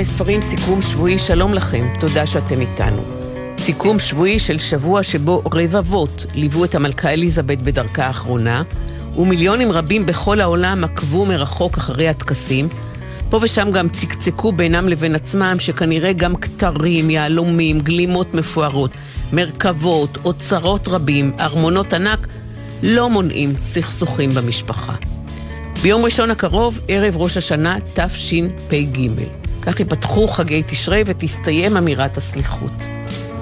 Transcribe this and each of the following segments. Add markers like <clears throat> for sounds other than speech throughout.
רבותיי ספרים, סיכום שבועי, שלום לכם, תודה שאתם איתנו. סיכום שבועי של שבוע שבו רבבות ליוו את המלכה אליזבת בדרכה האחרונה, ומיליונים רבים בכל העולם עקבו מרחוק אחרי הטקסים. פה ושם גם צקצקו בינם לבין עצמם שכנראה גם כתרים, יהלומים, גלימות מפוארות, מרכבות, אוצרות רבים, ארמונות ענק, לא מונעים סכסוכים במשפחה. ביום ראשון הקרוב, ערב ראש השנה תשפ"ג. כך ייפתחו חגי תשרי ותסתיים אמירת הסליחות.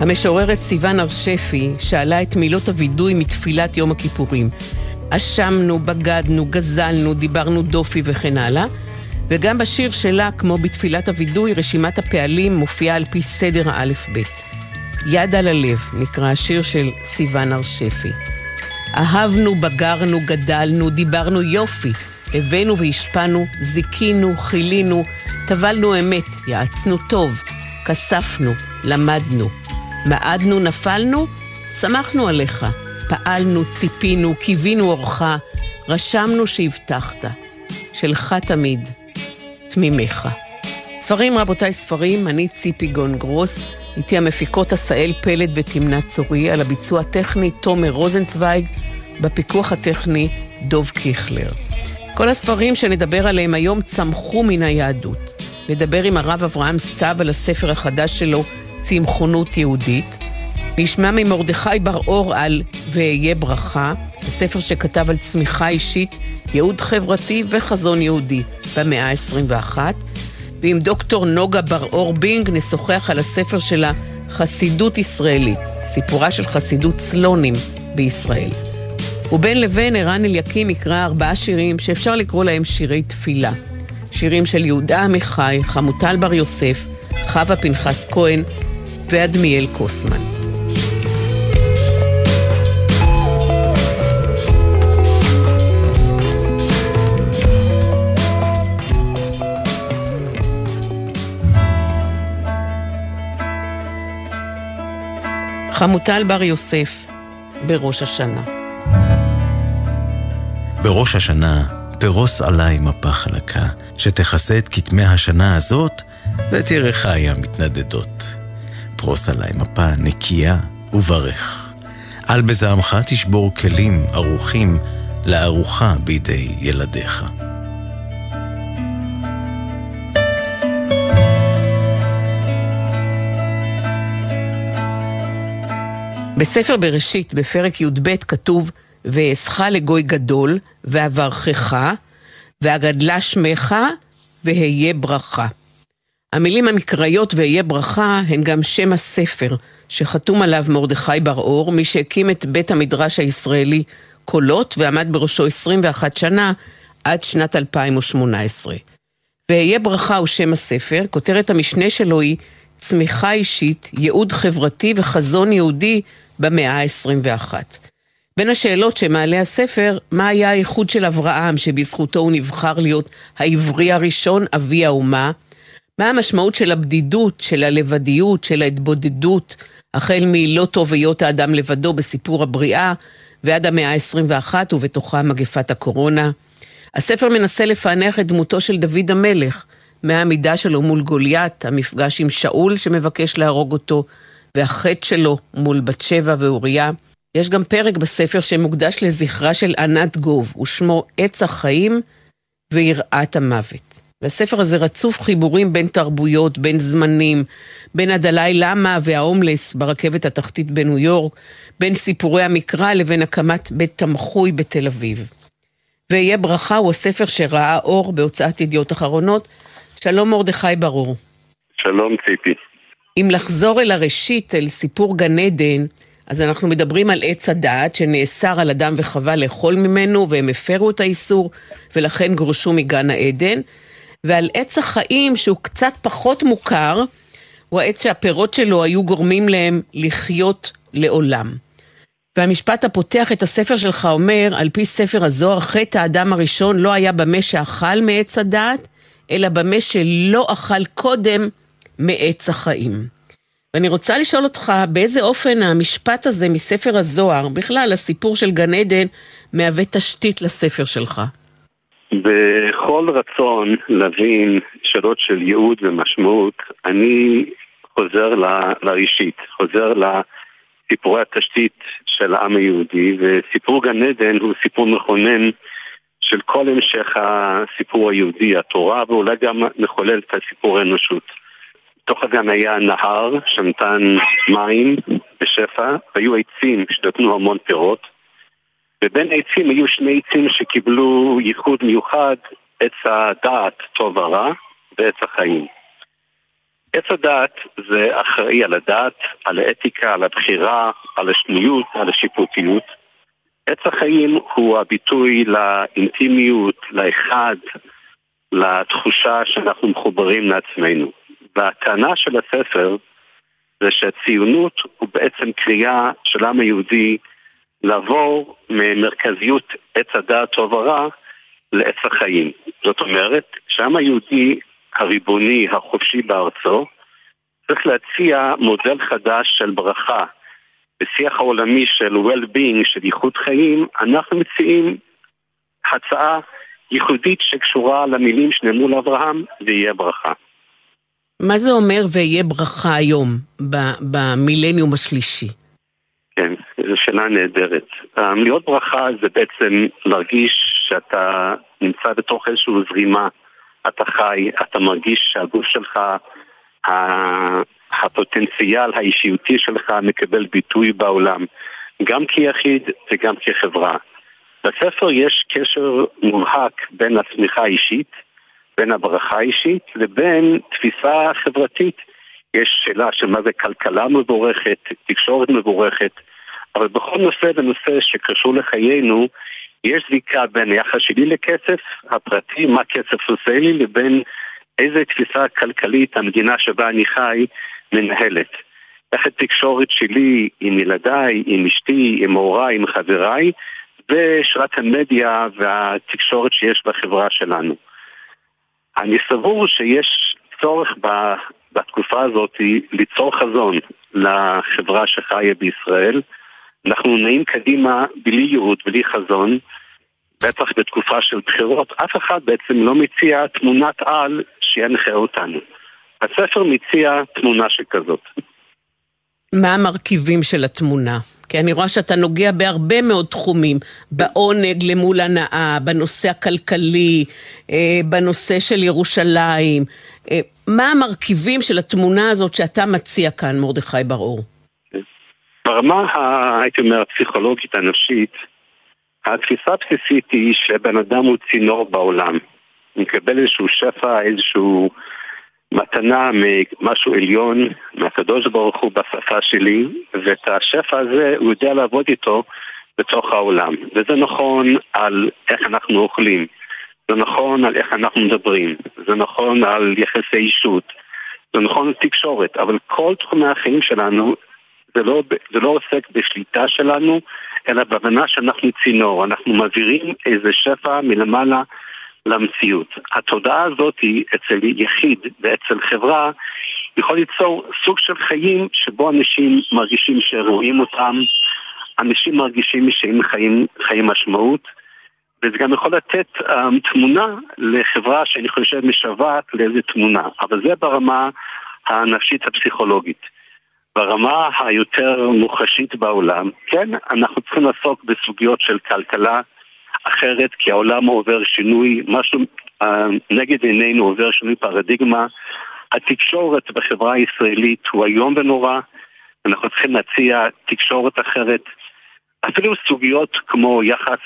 המשוררת סיוון הר-שפי שאלה את מילות הווידוי מתפילת יום הכיפורים. אשמנו, בגדנו, גזלנו, דיברנו דופי וכן הלאה. וגם בשיר שלה, כמו בתפילת הווידוי, רשימת הפעלים מופיעה על פי סדר האלף-בית. יד על הלב נקרא השיר של סיוון הר-שפי. אהבנו, בגרנו, גדלנו, דיברנו יופי, הבאנו והשפענו, זיכינו, חילינו, טבלנו אמת, יעצנו טוב, כספנו, למדנו. מעדנו, נפלנו, שמחנו עליך. פעלנו, ציפינו, קיווינו אורך, רשמנו שהבטחת. שלך תמיד, תמימך. ספרים, רבותיי, ספרים, אני ציפי גונגרוס, איתי המפיקות עשאל פלד ותמנת צורי, על הביצוע הטכני תומר רוזנצוויג, בפיקוח הטכני דוב קיכלר. כל הספרים שנדבר עליהם היום צמחו מן היהדות. נדבר עם הרב אברהם סתיו על הספר החדש שלו, צמחונות יהודית. נשמע ממרדכי בר-אור על "ואהיה ברכה", הספר שכתב על צמיחה אישית, ייעוד חברתי וחזון יהודי במאה ה-21. ועם דוקטור נוגה בר-אור בינג נשוחח על הספר שלה חסידות ישראלית, סיפורה של חסידות סלונים בישראל. ובין לבין ערן אליקים יקרא ארבעה שירים שאפשר לקרוא להם שירי תפילה. שירים של יהודה עמיחי, חמוטל בר יוסף, חווה פנחס כהן ואדמיאל קוסמן. חמוטל בר יוסף, בראש השנה. בראש השנה פרוס עליי מפה חלקה, שתכסה את כתמי השנה הזאת ואת ירחיי המתנדדות. פרוס עליי מפה נקייה וברך. על בזעמך תשבור כלים ערוכים לארוחה בידי ילדיך. בספר בראשית, בפרק י"ב, כתוב, ואעשך לגוי גדול, ואברכך, ואגדלה שמך, והיה ברכה. המילים המקראיות והיה ברכה הן גם שם הספר, שחתום עליו מרדכי בר-אור, מי שהקים את בית המדרש הישראלי קולות, ועמד בראשו 21 שנה, עד שנת 2018. והיה ברכה הוא שם הספר, כותרת המשנה שלו היא צמיחה אישית, ייעוד חברתי וחזון יהודי במאה ה-21. בין השאלות שמעלה הספר, מה היה הייחוד של אברהם שבזכותו הוא נבחר להיות העברי הראשון, אבי האומה? מה המשמעות של הבדידות, של הלבדיות, של ההתבודדות, החל מ"לא טוב היות האדם לבדו" בסיפור הבריאה, ועד המאה ה-21 ובתוכה מגפת הקורונה? הספר מנסה לפענח את דמותו של דוד המלך, מהעמידה שלו מול גוליית, המפגש עם שאול שמבקש להרוג אותו, והחטא שלו מול בת שבע ואוריה. יש גם פרק בספר שמוקדש לזכרה של ענת גוב, ושמו עץ החיים ויראת המוות. והספר הזה רצוף חיבורים בין תרבויות, בין זמנים, בין הדלאי למה וההומלס ברכבת התחתית בניו יורק, בין סיפורי המקרא לבין הקמת בית תמחוי בתל אביב. ואהיה ברכה הוא הספר שראה אור בהוצאת ידיעות אחרונות. שלום מרדכי ברור. שלום ציפי. אם לחזור אל הראשית, אל סיפור גן עדן, אז אנחנו מדברים על עץ הדעת שנאסר על אדם וחווה לאכול ממנו והם הפרו את האיסור ולכן גורשו מגן העדן ועל עץ החיים שהוא קצת פחות מוכר הוא העץ שהפירות שלו היו גורמים להם לחיות לעולם. והמשפט הפותח את הספר שלך אומר, על פי ספר הזוהר, חטא האדם הראשון לא היה במה שאכל מעץ הדעת, אלא במה שלא אכל קודם מעץ החיים. ואני רוצה לשאול אותך, באיזה אופן המשפט הזה מספר הזוהר, בכלל הסיפור של גן עדן, מהווה תשתית לספר שלך? בכל רצון להבין שאלות של ייעוד ומשמעות, אני חוזר לראשית, חוזר לסיפורי התשתית של העם היהודי, וסיפור גן עדן הוא סיפור מכונן של כל המשך הסיפור היהודי, התורה, ואולי גם מחולל את הסיפור האנושות. בתוך הגן היה נהר שנתן מים בשפע, והיו עצים שנתנו המון פירות. ובין העצים היו שני עצים שקיבלו ייחוד מיוחד, עץ הדעת טוב ורע ועץ החיים. עץ הדעת זה אחראי על הדעת, על האתיקה, על הבחירה, על השניות, על השיפוטיות. עץ החיים הוא הביטוי לאינטימיות, לאחד, לתחושה שאנחנו מחוברים לעצמנו. והטענה של הספר זה שהציונות הוא בעצם קריאה של העם היהודי לעבור ממרכזיות עץ הדעת טוב ורע לעץ החיים. זאת אומרת שהעם היהודי הריבוני, החופשי בארצו, צריך להציע מודל חדש של ברכה. בשיח העולמי של well-being, של איכות חיים, אנחנו מציעים הצעה ייחודית שקשורה למילים שנאמרו לאברהם, ויהיה ברכה. מה זה אומר ויהיה ברכה היום, במילניום השלישי? כן, זו שאלה נהדרת. Um, להיות ברכה זה בעצם להרגיש שאתה נמצא בתוך איזושהי זרימה, אתה חי, אתה מרגיש שהגוף שלך, הפוטנציאל האישיותי שלך מקבל ביטוי בעולם, גם כיחיד וגם כחברה. בספר יש קשר מובהק בין הצמיחה האישית, בין הברכה האישית לבין תפיסה חברתית. יש שאלה של מה זה כלכלה מבורכת, תקשורת מבורכת, אבל בכל נושא ונושא שקשור לחיינו, יש זיקה בין היחס שלי לכסף, הפרטי, מה כסף עושה לי, לבין איזה תפיסה כלכלית המדינה שבה אני חי מנהלת. איך התקשורת שלי עם ילדיי, עם אשתי, עם הוריי, עם חבריי, ושאלת המדיה והתקשורת שיש בחברה שלנו. אני סבור שיש צורך בתקופה הזאת ליצור חזון לחברה שחיה בישראל. אנחנו נעים קדימה בלי ייעוד, בלי חזון, בטח בתקופה של בחירות. אף אחד בעצם לא מציע תמונת על שינחה אותנו. הספר מציע תמונה שכזאת. מה המרכיבים של התמונה? כי אני רואה שאתה נוגע בהרבה מאוד תחומים, בעונג למול הנאה, בנושא הכלכלי, אה, בנושא של ירושלים. אה, מה המרכיבים של התמונה הזאת שאתה מציע כאן, מרדכי בר-אור? ברמה, הייתי אומר, הפסיכולוגית הנפשית, התפיסה הבסיסית היא שבן אדם הוא צינור בעולם. הוא מקבל איזשהו שפע, איזשהו מתנה ממשהו עליון, מהקדוש ברוך הוא בשפה שלי, ואת השפע הזה הוא יודע לעבוד איתו בתוך העולם. וזה נכון על איך אנחנו אוכלים, זה נכון על איך אנחנו מדברים, זה נכון על יחסי אישות, זה נכון על תקשורת, אבל כל תחומי החיים שלנו זה לא, זה לא עוסק בשליטה שלנו, אלא בהבנה שאנחנו צינור, אנחנו מעבירים איזה שפע מלמעלה למציאות. התודעה הזאת היא אצל יחיד ואצל חברה יכול ליצור סוג של חיים שבו אנשים מרגישים שרואים אותם, אנשים מרגישים שהם חיים, חיים משמעות, וזה גם יכול לתת um, תמונה לחברה שאני חושב משוועת לאיזה תמונה, אבל זה ברמה הנפשית הפסיכולוגית. ברמה היותר מוחשית בעולם, כן, אנחנו צריכים לעסוק בסוגיות של כלכלה, אחרת, כי העולם עובר שינוי, משהו uh, נגד עינינו עובר שינוי פרדיגמה. התקשורת בחברה הישראלית הוא איום ונורא, אנחנו צריכים להציע תקשורת אחרת. אפילו סוגיות כמו יחס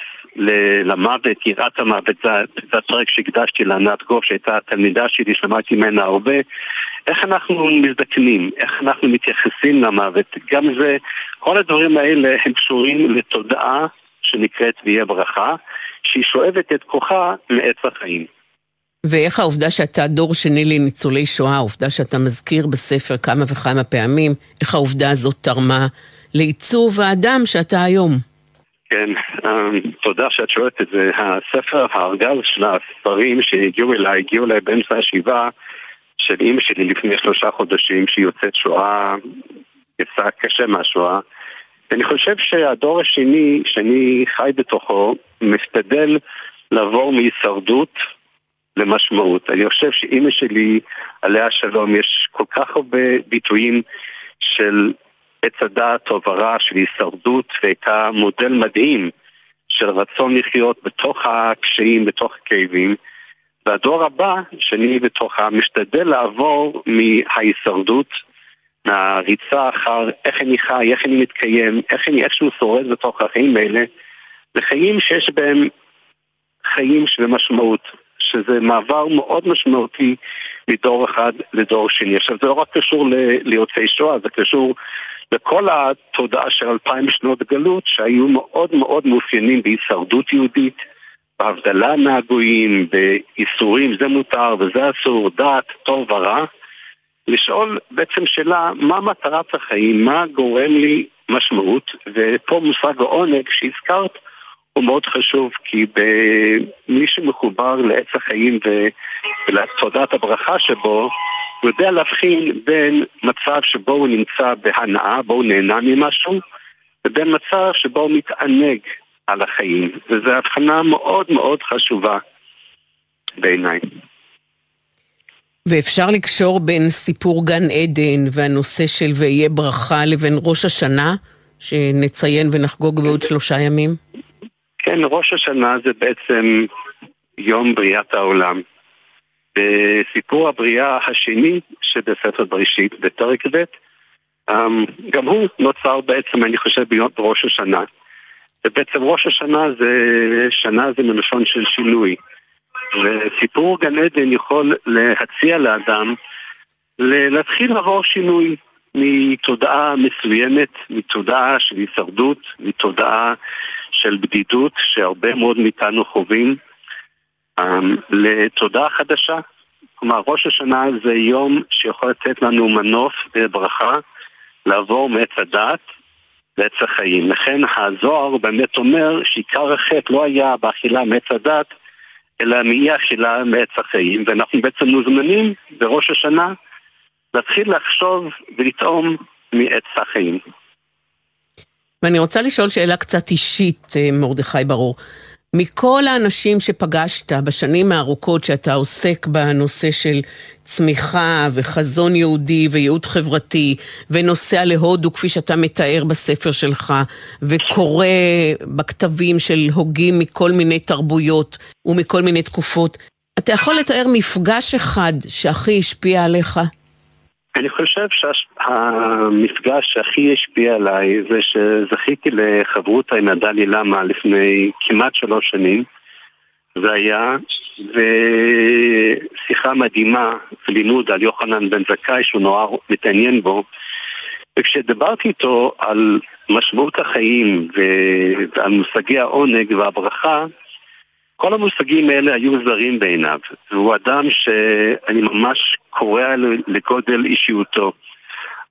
למוות, יראת המוות, זה הפרק שהקדשתי לענת גוף, שהייתה התלמידה שלי, שמעתי ממנה הרבה. איך אנחנו מזדקנים, איך אנחנו מתייחסים למוות, גם זה, כל הדברים האלה הם קשורים לתודעה שנקראת ויהיה ברכה, שהיא שואבת את כוחה מעץ החיים. ואיך העובדה שאתה דור שני לניצולי שואה, העובדה שאתה מזכיר בספר כמה וכמה פעמים, איך העובדה הזאת תרמה לעיצוב האדם שאתה היום? כן, אמ, תודה שאת שואלת את זה. הספר, הארגז של הספרים שהגיעו אליי, הגיעו אליי באמצע השבעה של אימא שלי לפני שלושה חודשים, שהיא יוצאת שואה, יצאה קשה מהשואה. אני חושב שהדור השני, שאני חי בתוכו, משתדל לעבור מהישרדות למשמעות. אני חושב שאימא שלי, עליה שלום, יש כל כך הרבה ביטויים של עץ הדעת, טוב ורע, של הישרדות, והייתה מודל מדהים של רצון לחיות בתוך הקשיים, בתוך הכאבים. והדור הבא, שאני בתוכה, משתדל לעבור מההישרדות, מהריצה אחר איך אני חי, איך אני מתקיים, איך אני איכשהו שורד בתוך החיים האלה, לחיים שיש בהם חיים של משמעות, שזה מעבר מאוד משמעותי מדור אחד לדור שני. עכשיו זה לא רק קשור ליוצאי שואה, זה קשור לכל התודעה של אלפיים שנות גלות שהיו מאוד מאוד מאופיינים בהישרדות יהודית, בהבדלה מהגויים, באיסורים, זה מותר וזה אסור, דת, טוב ורע. לשאול בעצם שאלה, מה מטרת החיים, מה גורם לי משמעות, ופה מושג העונג שהזכרת הוא מאוד חשוב, כי מי שמחובר לעץ החיים ולתודעת הברכה שבו, הוא יודע להבחין בין מצב שבו הוא נמצא בהנאה, בו הוא נהנה ממשהו, ובין מצב שבו הוא מתענג על החיים, וזו הבחנה מאוד מאוד חשובה בעיניי. ואפשר לקשור בין סיפור גן עדן והנושא של ויהיה ברכה לבין ראש השנה, שנציין ונחגוג בעוד שלושה ימים? כן, ראש השנה זה בעצם יום בריאת העולם. בסיפור הבריאה השני שבספר בראשית, בפרק ב', אמ, גם הוא נוצר בעצם, אני חושב, ביום ראש השנה. ובעצם ראש השנה זה, שנה זה מלשון של שינוי. וסיפור גן עדן יכול להציע לאדם להתחיל לעבור שינוי מתודעה מסוימת, מתודעה של הישרדות, מתודעה של בדידות שהרבה מאוד מאיתנו חווים, אמ, לתודעה חדשה. כלומר, ראש השנה זה יום שיכול לתת לנו מנוף וברכה לעבור מעץ הדת לעץ החיים. לכן הזוהר באמת אומר שעיקר החטא לא היה באכילה מעץ הדת, אלא מאי אכילה מעץ החיים, ואנחנו בעצם מוזמנים בראש השנה להתחיל לחשוב ולטעום מעץ החיים. ואני רוצה לשאול שאלה קצת אישית, אה, מרדכי ברור. מכל האנשים שפגשת בשנים הארוכות שאתה עוסק בנושא של צמיחה וחזון יהודי וייעוד חברתי ונוסע להודו כפי שאתה מתאר בספר שלך וקורא בכתבים של הוגים מכל מיני תרבויות ומכל מיני תקופות, אתה יכול לתאר מפגש אחד שהכי השפיע עליך? אני חושב שהמפגש שהכי השפיע עליי זה שזכיתי לחברותה עם הדלי למה לפני כמעט שלוש שנים. זה היה, ושיחה מדהימה ולימוד על יוחנן בן זכאי שהוא נורא מתעניין בו. וכשדיברתי איתו על משמעות החיים ועל מושגי העונג והברכה, כל המושגים האלה היו זרים בעיניו, והוא אדם שאני ממש קורע לגודל אישיותו.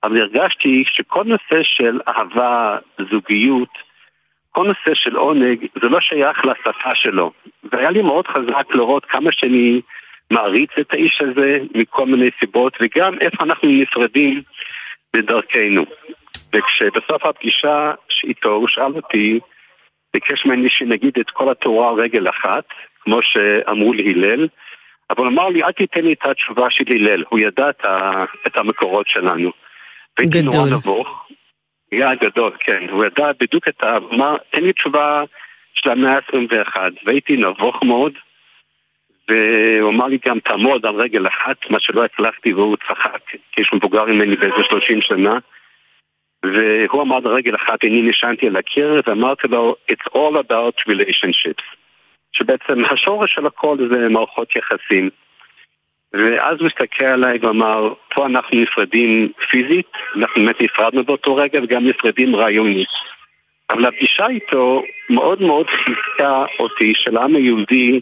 אבל הרגשתי שכל נושא של אהבה, זוגיות, כל נושא של עונג, זה לא שייך לשפה שלו. והיה לי מאוד חזק לראות כמה שאני מעריץ את האיש הזה מכל מיני סיבות, וגם איפה אנחנו נפרדים בדרכנו. וכשבסוף הפגישה איתו הוא שאל אותי, ביקש ממני שנגיד את כל התורה על רגל אחת, כמו שאמרו להלל, אבל אמר לי, אל תיתן לי את התשובה של הלל, הוא ידע את, ה, את המקורות שלנו. והייתי נורא נבוך. היה גדול, כן. הוא ידע בדיוק את ה... אמר, תן לי תשובה של המאה ה-21, והייתי נבוך מאוד, והוא אמר לי גם, תעמוד על רגל אחת, מה שלא הצלחתי, והוא צחק, כי יש מבוגר ממני באיזה 30 שנה. והוא אמר לרגל אחת, אני נשענתי על הקיר ואמרתי לו, It's all about relationships. שבעצם השורש של הכל זה מערכות יחסים. ואז הוא הסתכל עליי ואמר, פה אנחנו נפרדים פיזית, אנחנו באמת נפרדנו באותו רגע וגם נפרדים רעיונית. אבל הפגישה איתו מאוד מאוד חיזקה אותי שלעם היהודי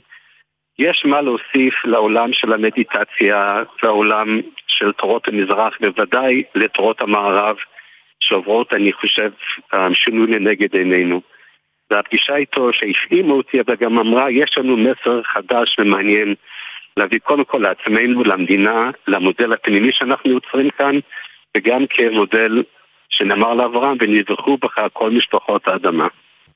יש מה להוסיף לעולם של המדיטציה, לעולם של תורות המזרח, בוודאי לתורות המערב, שעוברות, אני חושב, שינוי לנגד עינינו. והפגישה איתו שהפעימה אותי, אבל גם אמרה, יש לנו מסר חדש ומעניין להביא קודם כל לעצמנו, למדינה, למודל הפנימי שאנחנו יוצרים כאן, וגם כמודל שנאמר לאברהם, ונברכו בך כל משפחות האדמה.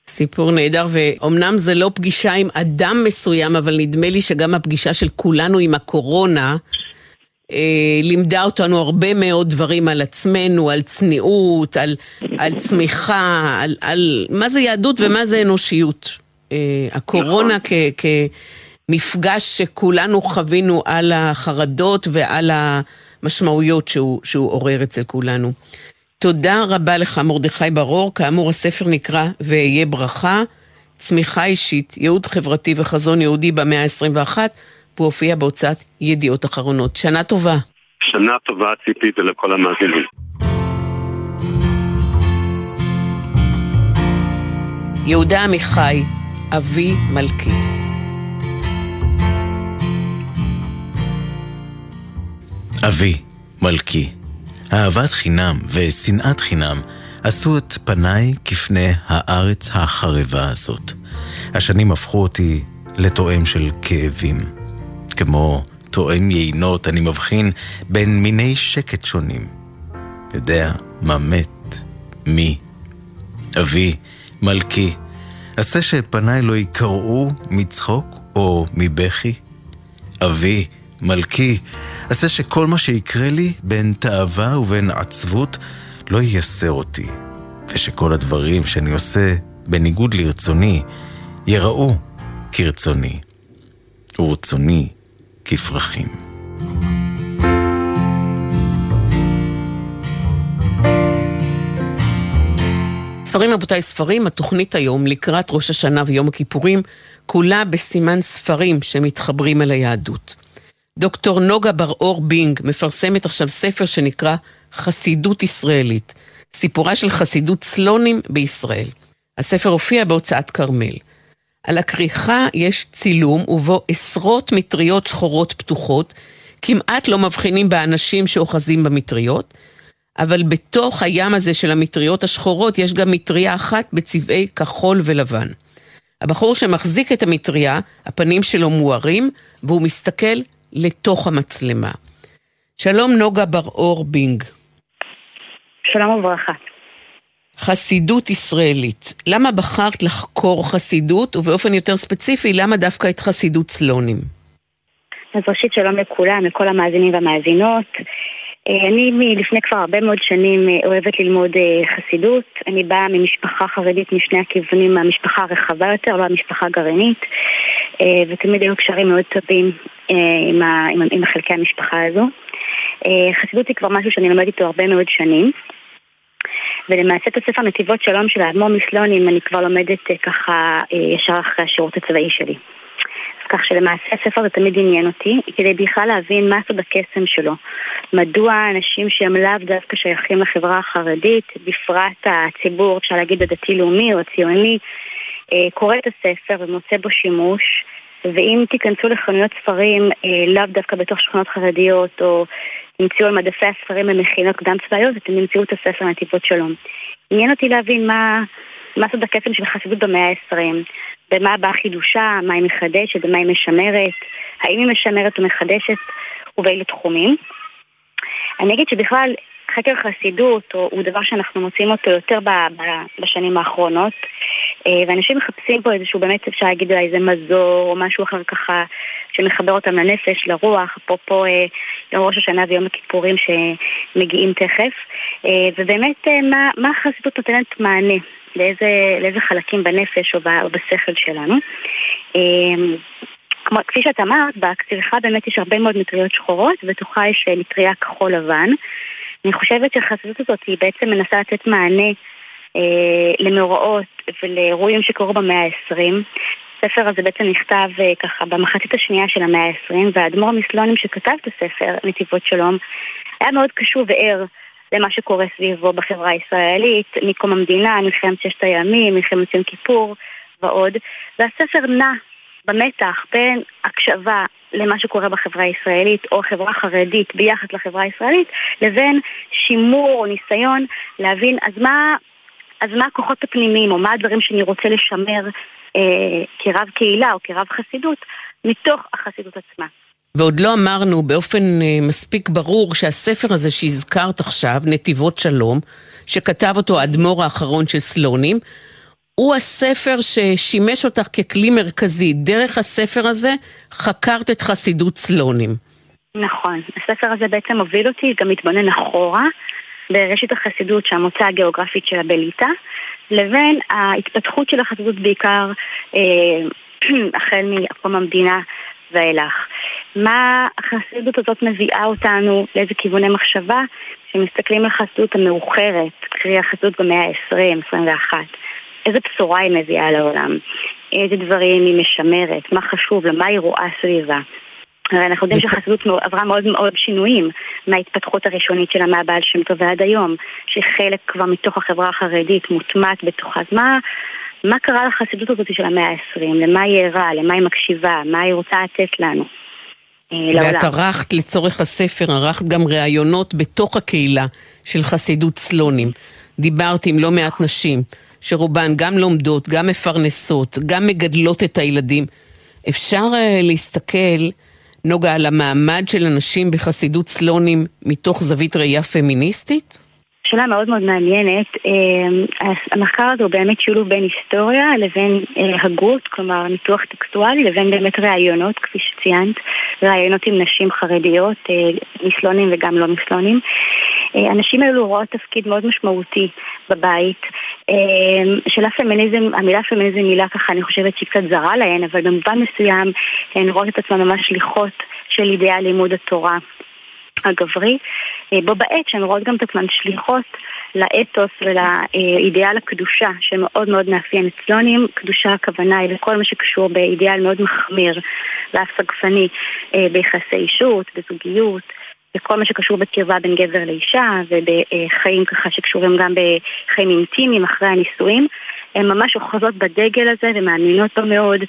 סיפור נהדר, ואומנם זה לא פגישה עם אדם מסוים, אבל נדמה לי שגם הפגישה של כולנו עם הקורונה לימדה אותנו הרבה מאוד דברים על עצמנו, על צניעות, על, על צמיחה, על, על מה זה יהדות ומה זה אנושיות. אה, הקורונה נכון. כ, כמפגש שכולנו חווינו על החרדות ועל המשמעויות שהוא, שהוא עורר אצל כולנו. תודה רבה לך, מרדכי ברור. כאמור, הספר נקרא "ואהיה ברכה", צמיחה אישית, ייעוד חברתי וחזון יהודי במאה ה-21, והוא הופיע בהוצאת ידיעות אחרונות. שנה טובה. שנה טובה, ציפי, ולכל המאזינים. יהודה עמיחי, אבי מלכי. אבי מלכי. אהבת חינם ושנאת חינם עשו את פניי כפני הארץ החרבה הזאת. השנים הפכו אותי לתואם של כאבים. כמו תואם יינות אני מבחין בין מיני שקט שונים. יודע מה מת, מי. אבי, מלכי, עשה שפניי לא יקרעו מצחוק או מבכי. אבי, מלכי, עשה שכל מה שיקרה לי בין תאווה ובין עצבות לא ייסר אותי, ושכל הדברים שאני עושה בניגוד לרצוני יראו כרצוני, ורצוני כפרחים. ספרים רבותיי ספרים, התוכנית היום לקראת ראש השנה ויום הכיפורים, כולה בסימן ספרים שמתחברים אל היהדות. דוקטור נוגה בר-אור בינג מפרסמת עכשיו ספר שנקרא חסידות ישראלית, סיפורה של חסידות סלונים בישראל. הספר הופיע בהוצאת כרמל. על הכריכה יש צילום ובו עשרות מטריות שחורות פתוחות, כמעט לא מבחינים באנשים שאוחזים במטריות, אבל בתוך הים הזה של המטריות השחורות יש גם מטריה אחת בצבעי כחול ולבן. הבחור שמחזיק את המטריה, הפנים שלו מוארים, והוא מסתכל לתוך המצלמה. שלום נוגה בר-אור בינג. שלום וברכה. חסידות ישראלית. למה בחרת לחקור חסידות, ובאופן יותר ספציפי, למה דווקא את חסידות סלונים? אז ראשית שלום לכולם, לכל המאזינים והמאזינות. אה, אני לפני כבר הרבה מאוד שנים אה, אוהבת ללמוד אה, חסידות. אני באה ממשפחה חרדית משני הכיוונים, מהמשפחה הרחבה יותר, לא המשפחה הגרעינית, ותמיד היו קשרים מאוד טובים עם, עם, עם חלקי המשפחה הזו. חסידות היא כבר משהו שאני לומדת איתו הרבה מאוד שנים. ולמעשה את הספר נתיבות שלום של האדמו"ר מסלונים אני כבר לומדת ככה ישר אחרי השירות הצבאי שלי. כך שלמעשה הספר הזה תמיד עניין אותי, כדי בכלל להבין מה סוד הקסם שלו. מדוע אנשים שהם לאו דווקא שייכים לחברה החרדית, בפרט הציבור, אפשר להגיד הדתי-לאומי או הציוני, אה, קורא את הספר ומוצא בו שימוש, ואם תיכנסו לחנויות ספרים, אה, לאו דווקא בתוך שכונות חרדיות, או תמצאו על מדפי הספרים במכינות קדם צבאיות, אתם תמצאו את הספר נתיבות שלום. עניין אותי להבין מה, מה סוד הקסם של חסידות במאה ה-20. במה באה חידושה, מה היא מחדשת, במה היא משמרת, האם היא משמרת או מחדשת ובאילו תחומים. אני אגיד שבכלל חקר חסידות הוא דבר שאנחנו מוצאים אותו יותר בשנים האחרונות ואנשים מחפשים פה איזשהו באמת אפשר להגיד אולי איזה מזור או משהו אחר ככה שמחבר אותם לנפש, לרוח, אפרופו אה, יום ראש השנה ויום הכיפורים שמגיעים תכף אה, ובאמת מה, מה החסידות נותנת מענה לאיזה, לאיזה חלקים בנפש או, בשכל שלנו. כמו, כפי שאת אמרת, בקצירך באמת יש הרבה מאוד מטריות שחורות, ובתוכה יש אה, מטריה כחול לבן. אני חושבת שהחסידות הזאת היא בעצם מנסה לתת מענה אה, למאורעות ולאירועים שקרו במאה ה-20. הספר הזה בעצם נכתב אה, ככה במחצית השנייה של המאה ה-20, והאדמו"ר המסלונים שכתב את הספר, נתיבות שלום, היה מאוד קשוב וער למה שקורה סביבו בחברה הישראלית, מקום המדינה, מלחמת ששת הימים, מלחמת יום כיפור ועוד. והספר נע במתח בין הקשבה למה שקורה בחברה הישראלית או חברה חרדית ביחס לחברה הישראלית לבין שימור או ניסיון להבין אז מה, אז מה הכוחות הפנימיים או מה הדברים שאני רוצה לשמר אה, כרב קהילה או כרב חסידות מתוך החסידות עצמה. ועוד לא אמרנו באופן אה, מספיק ברור שהספר הזה שהזכרת עכשיו, נתיבות שלום, שכתב אותו האדמו"ר האחרון של סלונים, הוא הספר ששימש אותך ככלי מרכזי. דרך הספר הזה חקרת את חסידות סלונים. נכון. הספר הזה בעצם הוביל אותי, גם מתבונן אחורה, בראשית החסידות שהמוצא הגיאוגרפית שלה בליטא, לבין ההתפתחות של החסידות בעיקר אה, <clears throat> החל מקום המדינה ואילך. מה החסידות הזאת מביאה אותנו, לאיזה כיווני מחשבה, כשמסתכלים על החסידות המאוחרת, קרי החסידות במאה ה-20, 21. איזה בשורה היא מביאה לעולם, איזה דברים היא משמרת, מה חשוב למה היא רואה סביבה. הרי אנחנו יודעים שהחסידות עברה מאוד מאוד שינויים מההתפתחות הראשונית שלה מהבעל שם טוב ועד היום, שחלק כבר מתוך החברה החרדית מוטמעת בתוכה. אז מה, מה קרה לחסידות הזאת של המאה ה-20? למה היא ערה? למה היא מקשיבה? מה היא רוצה לתת לנו? אה, ואת ערכת לצורך הספר, ערכת גם ראיונות בתוך הקהילה של חסידות סלונים. דיברת עם לא מעט נשים, שרובן גם לומדות, גם מפרנסות, גם מגדלות את הילדים. אפשר uh, להסתכל, נוגה, על המעמד של הנשים בחסידות סלונים מתוך זווית ראייה פמיניסטית? שאלה מאוד מאוד מעניינת. אה, המחקר הזה הוא באמת שילוב בין היסטוריה לבין אה, הגות, כלומר ניתוח טקסטואלי, לבין באמת ראיונות, כפי שציינת, ראיונות עם נשים חרדיות, אה, מסלונים וגם לא מסלונים. הנשים האלו רואות תפקיד מאוד משמעותי בבית. שאלה פמיניזם, המילה פמיניזם היא מילה ככה, אני חושבת שהיא קצת זרה להן, אבל במובן מסוים הן רואות את עצמן ממש שליחות של אידאל לימוד התורה. הגברי, אה, בו בעת שהן רואות גם את עצמן שליחות לאתוס ולאידיאל הקדושה שמאוד מאוד מאפיין את סלונים. קדושה הכוונה היא לכל מה שקשור באידיאל מאוד מחמיר ואף סגפני אה, ביחסי אישות, בזוגיות. וכל מה שקשור בקרבה בין גבר לאישה ובחיים ככה שקשורים גם בחיים אינטימיים אחרי הנישואים הן ממש אוחזות בדגל הזה ומאמינות בו מאוד.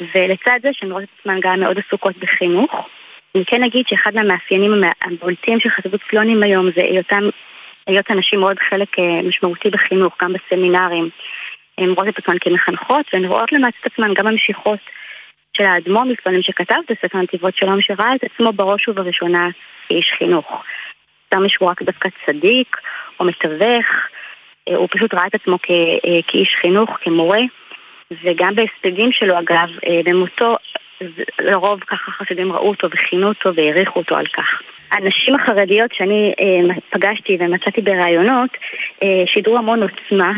ולצד זה שהן רואות את עצמן גם מאוד עסוקות בחינוך. אני כן אגיד שאחד מהמאפיינים הבולטים של חסידות פלונים היום זה היותם, היות אנשים מאוד חלק אה, משמעותי בחינוך, גם בסמינרים. הן רואות את עצמן כמחנכות, והן רואות למעט את עצמן גם המשיכות של האדמו"ר מספרים שכתב בספר נתיבות שלום, שראה את עצמו בראש ובראשונה כאיש חינוך. יותר משהו רק דווקא צדיק או מתווך, אה, הוא פשוט ראה את עצמו כ- אה, כאיש חינוך, כמורה, וגם בהספדים שלו אגב, במותו לרוב ככה חסידים ראו אותו וכינו אותו והעריכו אותו על כך. הנשים החרדיות שאני אה, פגשתי ומצאתי בראיונות אה, שידרו המון עוצמה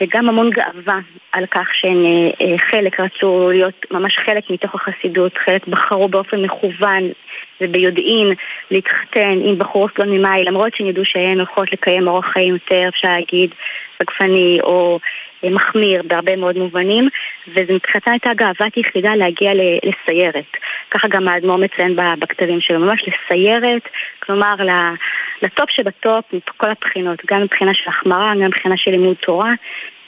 וגם המון גאווה על כך שהן אה, אה, חלק רצו להיות ממש חלק מתוך החסידות, חלק בחרו באופן מכוון וביודעין להתחתן עם בחור סלון ממאי למרות שהן ידעו שהן הולכות לקיים אורח חיים יותר, אפשר להגיד, סגפני או אה, מחמיר בהרבה מאוד מובנים, ומבחינתה הייתה גאוות יחידה להגיע לסיירת. ככה גם האדמו"ר מציין בכתבים שלו, ממש לסיירת, כלומר לטופ שבטופ מכל הבחינות, גם מבחינה של החמרה, גם מבחינה של לימוד תורה,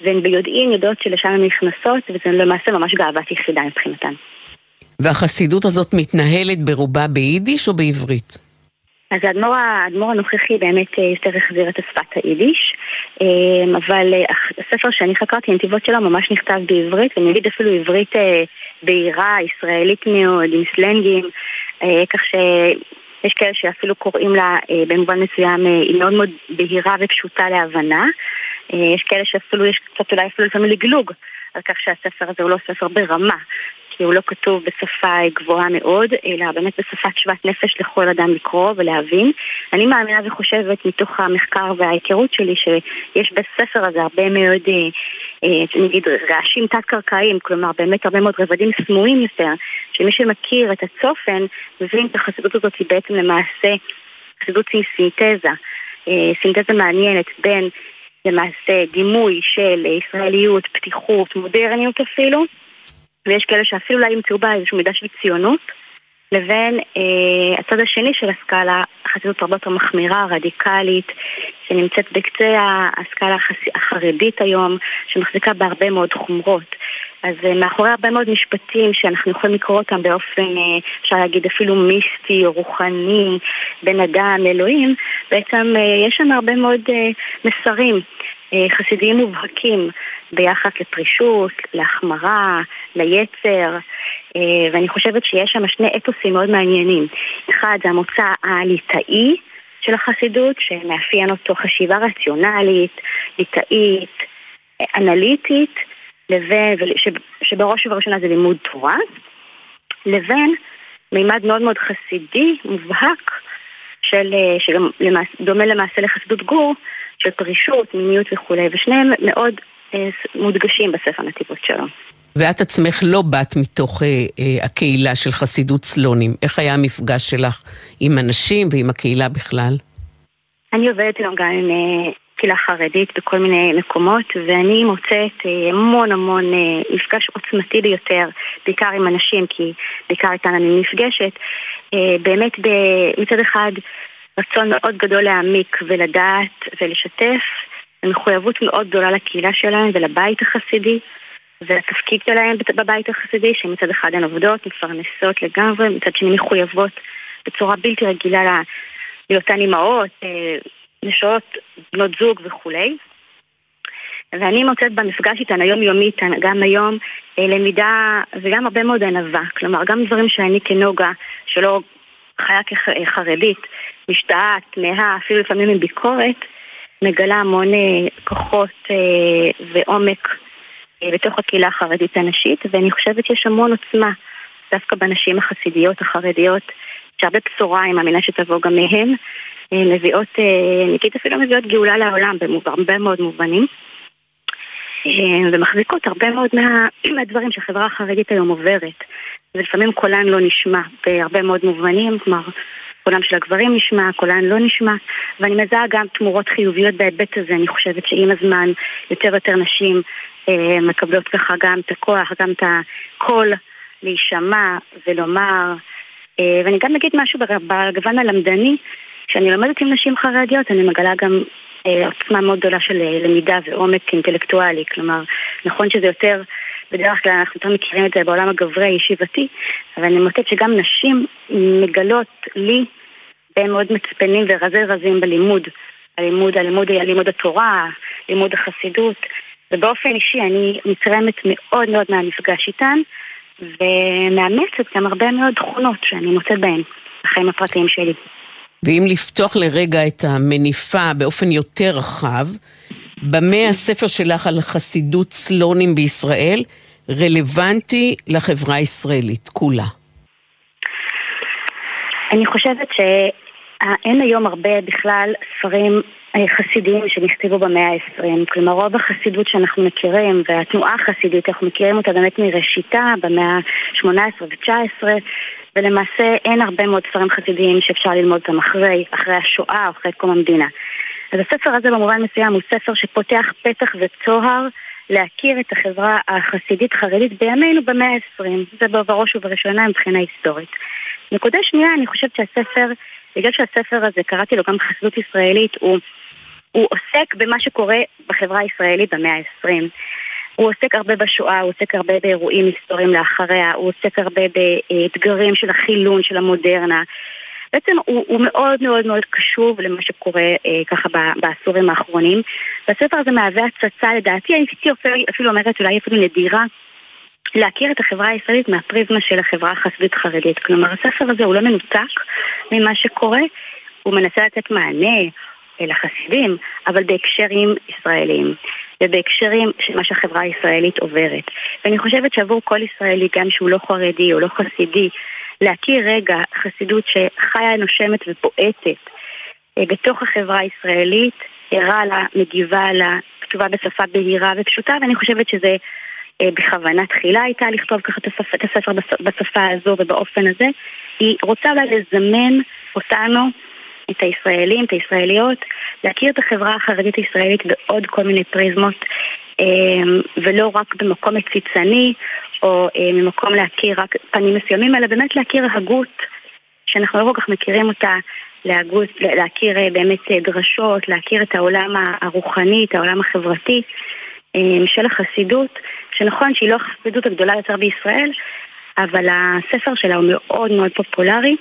והן ביודעין יודעות שלשם הן נכנסות, וזה למעשה ממש גאוות יחידה מבחינתן. והחסידות הזאת מתנהלת ברובה ביידיש או בעברית? אז האדמו"ר הנוכחי באמת אה, יותר החזיר את השפת היידיש, אה, אבל אה, הספר שאני חקרתי, הנתיבות שלו, ממש נכתב בעברית, ואני אגיד אפילו עברית בהירה, ישראלית מאוד, עם סלנגים, כך שיש כאלה שאפילו קוראים לה במובן מסוים, היא מאוד מאוד בהירה ופשוטה להבנה. יש כאלה שאפילו יש קצת אולי אפילו לפעמים לגלוג על כך שהספר הזה הוא לא ספר ברמה. כי הוא לא כתוב בשפה גבוהה מאוד, אלא באמת בשפת שוות נפש לכל אדם לקרוא ולהבין. אני מאמינה וחושבת מתוך המחקר וההיכרות שלי שיש בספר הזה הרבה מאוד, אה, אה, נגיד, רעשים תת-קרקעיים, כלומר באמת הרבה מאוד רבדים סמויים יותר, שמי שמכיר את הצופן מבין את החסידות הזאת היא בעצם למעשה חסידות עם סינתזה, אה, סינתזה מעניינת בין למעשה דימוי של ישראליות, פתיחות, מודרניות אפילו, ויש כאלה שאפילו אולי ימצאו בה איזושהי מידה של ציונות, לבין אה, הצד השני של הסקאלה, החסידות הרבה יותר מחמירה, רדיקלית, שנמצאת בקצה הסקאלה החרדית היום, שמחזיקה בהרבה מאוד חומרות. אז אה, מאחורי הרבה מאוד משפטים שאנחנו יכולים לקרוא אותם באופן, אה, אפשר להגיד אפילו מיסטי או רוחני, בן אדם, אלוהים, בעצם אה, יש שם הרבה מאוד מסרים חסידיים מובהקים ביחס לפרישות, להחמרה, ליצר, ואני חושבת שיש שם שני אתוסים מאוד מעניינים. אחד זה המוצא הליטאי של החסידות, שמאפיין אותו חשיבה רציונלית, ליטאית, אנליטית, לבין, שבראש ובראשונה זה לימוד תורה, לבין מימד מאוד מאוד חסידי, מובהק, של, דומה למעשה לחסידות גור, של פרישות, מיניות וכולי, ושניהם מאוד אה, מודגשים בספר נתיבות שלו. ואת עצמך לא באת מתוך אה, אה, הקהילה של חסידות סלונים. איך היה המפגש שלך עם אנשים ועם הקהילה בכלל? אני עובדת היום גם עם אה, קהילה חרדית בכל מיני מקומות, ואני מוצאת אה, המון המון אה, מפגש עוצמתי ביותר, בעיקר עם אנשים, כי בעיקר איתן אני נפגשת, אה, באמת מצד אחד רצון מאוד גדול להעמיק ולדעת ולשתף, ומחויבות מאוד גדולה לקהילה שלהם ולבית החסידי. ולתפקיד שלהם בבית החסידי, שמצד אחד הן עובדות, מפרנסות לגמרי, מצד שני מחויבות בצורה בלתי רגילה להיותן אימהות, נשות בנות זוג וכולי. ואני מוצאת במפגש איתן היומיומי איתן, גם היום, אה, למידה וגם הרבה מאוד ענווה. כלומר, גם דברים שאני כנוגה, שלא חיה כחרדית, משתאה, תמהה, אפילו לפעמים עם ביקורת, מגלה המון אה, כוחות אה, ועומק בתוך הקהילה החרדית הנשית, ואני חושבת שיש המון עוצמה דווקא בנשים החסידיות, החרדיות, שהרבה בשורה, אני מאמינה שתבוא גם מהן, אה, מביאות, אה, נגיד אפילו מביאות גאולה לעולם בהרבה מאוד מובנים. אה, ומחזיקות הרבה מאוד מה, <clears throat> מהדברים שהחברה החרדית היום עוברת. ולפעמים קולן לא נשמע בהרבה מאוד מובנים, כלומר, קולם של הגברים נשמע, קולן לא נשמע, ואני מזהה גם תמורות חיוביות בהיבט הזה, אני חושבת שעם הזמן יותר ויותר נשים אה, מקבלות ככה גם את הכוח, גם את הקול להישמע ולומר, אה, ואני גם אגיד משהו בגוון הלמדני, כשאני לומדת עם נשים חרדיות אני מגלה גם אה, עוצמה מאוד גדולה של אה, למידה ועומק אינטלקטואלי. כלומר, נכון שזה יותר, בדרך כלל אנחנו יותר מכירים את זה בעולם הגברי הישיבתי, אבל אני מוצאת שגם נשים מגלות לי בין מאוד מצפנים ורזי רזים בלימוד. הלימוד, הלימוד, הלימוד התורה, לימוד החסידות, ובאופן אישי אני נתרמת מאוד מאוד מהמפגש איתן, ומאמצת גם הרבה מאוד תכונות שאני מוצאת בהן, בחיים הפרטיים שלי. ואם לפתוח לרגע את המניפה באופן יותר רחב, במה הספר שלך על חסידות סלונים בישראל רלוונטי לחברה הישראלית כולה? אני חושבת שאין היום הרבה בכלל ספרים אה, חסידיים שנכתבו במאה ה-20. כלומר, רוב החסידות שאנחנו מכירים, והתנועה החסידית, אנחנו מכירים אותה באמת מראשיתה, במאה ה-18 ו-19, ולמעשה אין הרבה מאוד ספרים חסידיים שאפשר ללמוד אותם אחרי, אחרי השואה אחרי קום המדינה. אז הספר הזה במובן מסוים הוא ספר שפותח פתח וצוהר להכיר את החברה החסידית-חרדית בימינו במאה ה-20, זה בראש ובראשונה מבחינה היסטורית. נקודה שנייה, אני חושבת שהספר, בגלל שהספר הזה, קראתי לו גם חסידות ישראלית, הוא, הוא עוסק במה שקורה בחברה הישראלית במאה ה-20. הוא עוסק הרבה בשואה, הוא עוסק הרבה באירועים היסטוריים לאחריה, הוא עוסק הרבה באתגרים של החילון, של המודרנה. בעצם הוא, הוא מאוד מאוד מאוד קשוב למה שקורה אה, ככה בעשורים האחרונים. והספר הזה מהווה הצצה לדעתי, הייתי אפילו, אומרת אולי אפילו נדירה, להכיר את החברה הישראלית מהפריזמה של החברה החסידית חרדית. כלומר הספר הזה הוא לא מנותק ממה שקורה, הוא מנסה לתת מענה לחסידים, אבל בהקשרים ישראליים. ובהקשרים של מה שהחברה הישראלית עוברת. ואני חושבת שעבור כל ישראלי, גם שהוא לא חרדי או לא חסידי, להכיר רגע חסידות שחיה, נושמת ובועטת אה, בתוך החברה הישראלית, ערה לה, מגיבה לה, כתובה בשפה בהירה ופשוטה, ואני חושבת שזה אה, בכוונה תחילה הייתה לכתוב ככה את הספר בשפה הזו ובאופן הזה. היא רוצה אולי לזמן אותנו את הישראלים, את הישראליות, להכיר את החברה החרדית הישראלית בעוד כל מיני פריזמות, אמ, ולא רק במקום מציצני, או אה, ממקום להכיר רק פנים מסוימים, אלא באמת להכיר הגות, שאנחנו לא כל כך מכירים אותה, להגות, להכיר אה, באמת אה, דרשות, להכיר את העולם הרוחני, את העולם החברתי. אמ, של החסידות, שנכון שהיא לא החסידות הגדולה יותר בישראל, אבל הספר שלה הוא מאוד מאוד פופולרי.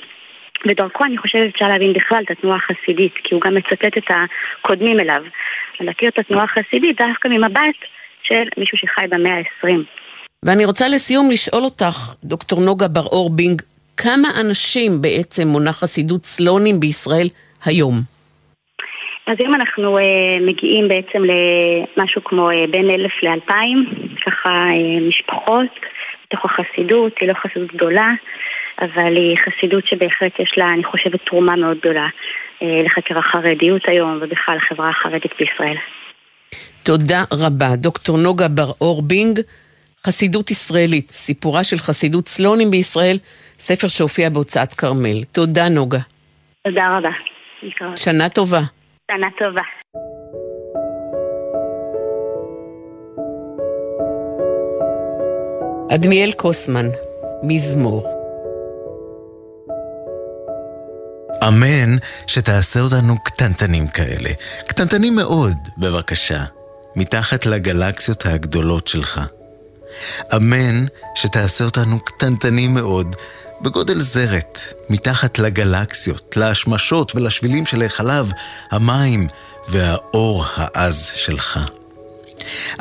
ודרכו אני חושבת שאפשר להבין בכלל את התנועה החסידית, כי הוא גם מצטט את הקודמים אליו. להכיר את התנועה החסידית דווקא ממבט של מישהו שחי במאה ה-20. ואני רוצה לסיום לשאול אותך, דוקטור נוגה בר-אור בינג, כמה אנשים בעצם מונה חסידות סלונים בישראל היום? אז היום אנחנו uh, מגיעים בעצם למשהו כמו uh, בין אלף לאלפיים, ככה uh, משפחות בתוך החסידות, היא לא חסידות גדולה, אבל היא חסידות שבהחלט יש לה, אני חושבת, תרומה מאוד גדולה uh, לחקר החרדיות היום ובכלל לחברה החרדית בישראל. תודה רבה. דוקטור נוגה בר-אור בינג, חסידות ישראלית, סיפורה של חסידות סלונים בישראל, ספר שהופיע בהוצאת כרמל. תודה נוגה. תודה רבה. שנה טובה. שנה טובה. אדמיאל קוסמן, מזמור. אמן שתעשה אותנו קטנטנים כאלה. קטנטנים מאוד, בבקשה. מתחת לגלקסיות הגדולות שלך. אמן שתעשה אותנו קטנטנים מאוד, בגודל זרת, מתחת לגלקסיות, להשמשות ולשבילים של החלב, המים והאור העז שלך.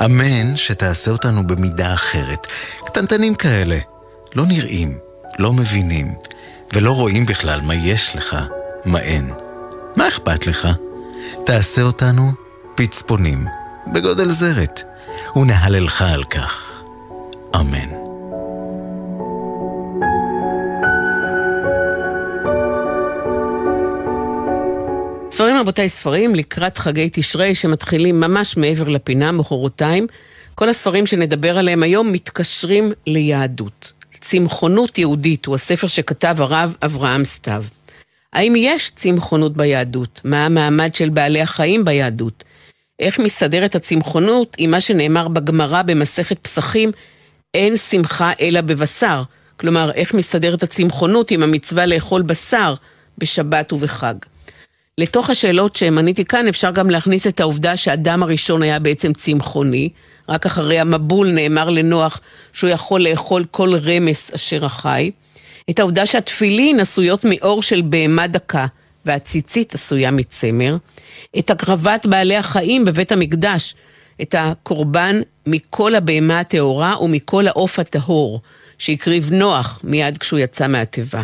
אמן שתעשה אותנו במידה אחרת, קטנטנים כאלה, לא נראים, לא מבינים, ולא רואים בכלל מה יש לך, מה אין. מה אכפת לך? תעשה אותנו פצפונים, בגודל זרת, ונהללך על כך. אמן. ספרים רבותיי ספרים לקראת חגי תשרי שמתחילים ממש מעבר לפינה, מחרתיים. כל הספרים שנדבר עליהם היום מתקשרים ליהדות. צמחונות יהודית הוא הספר שכתב הרב אברהם סתיו. האם יש צמחונות ביהדות? מה המעמד של בעלי החיים ביהדות? איך מסתדרת הצמחונות עם מה שנאמר בגמרא במסכת פסחים, אין שמחה אלא בבשר? כלומר, איך מסתדרת הצמחונות עם המצווה לאכול בשר בשבת ובחג? לתוך השאלות שמניתי כאן אפשר גם להכניס את העובדה שהאדם הראשון היה בעצם צמחוני, רק אחרי המבול נאמר לנוח שהוא יכול לאכול כל רמס אשר החי. את העובדה שהתפילין עשויות מאור של בהמה דקה והציצית עשויה מצמר. את הקרבת בעלי החיים בבית המקדש, את הקורבן מכל הבהמה הטהורה ומכל העוף הטהור שהקריב נוח מיד כשהוא יצא מהתיבה.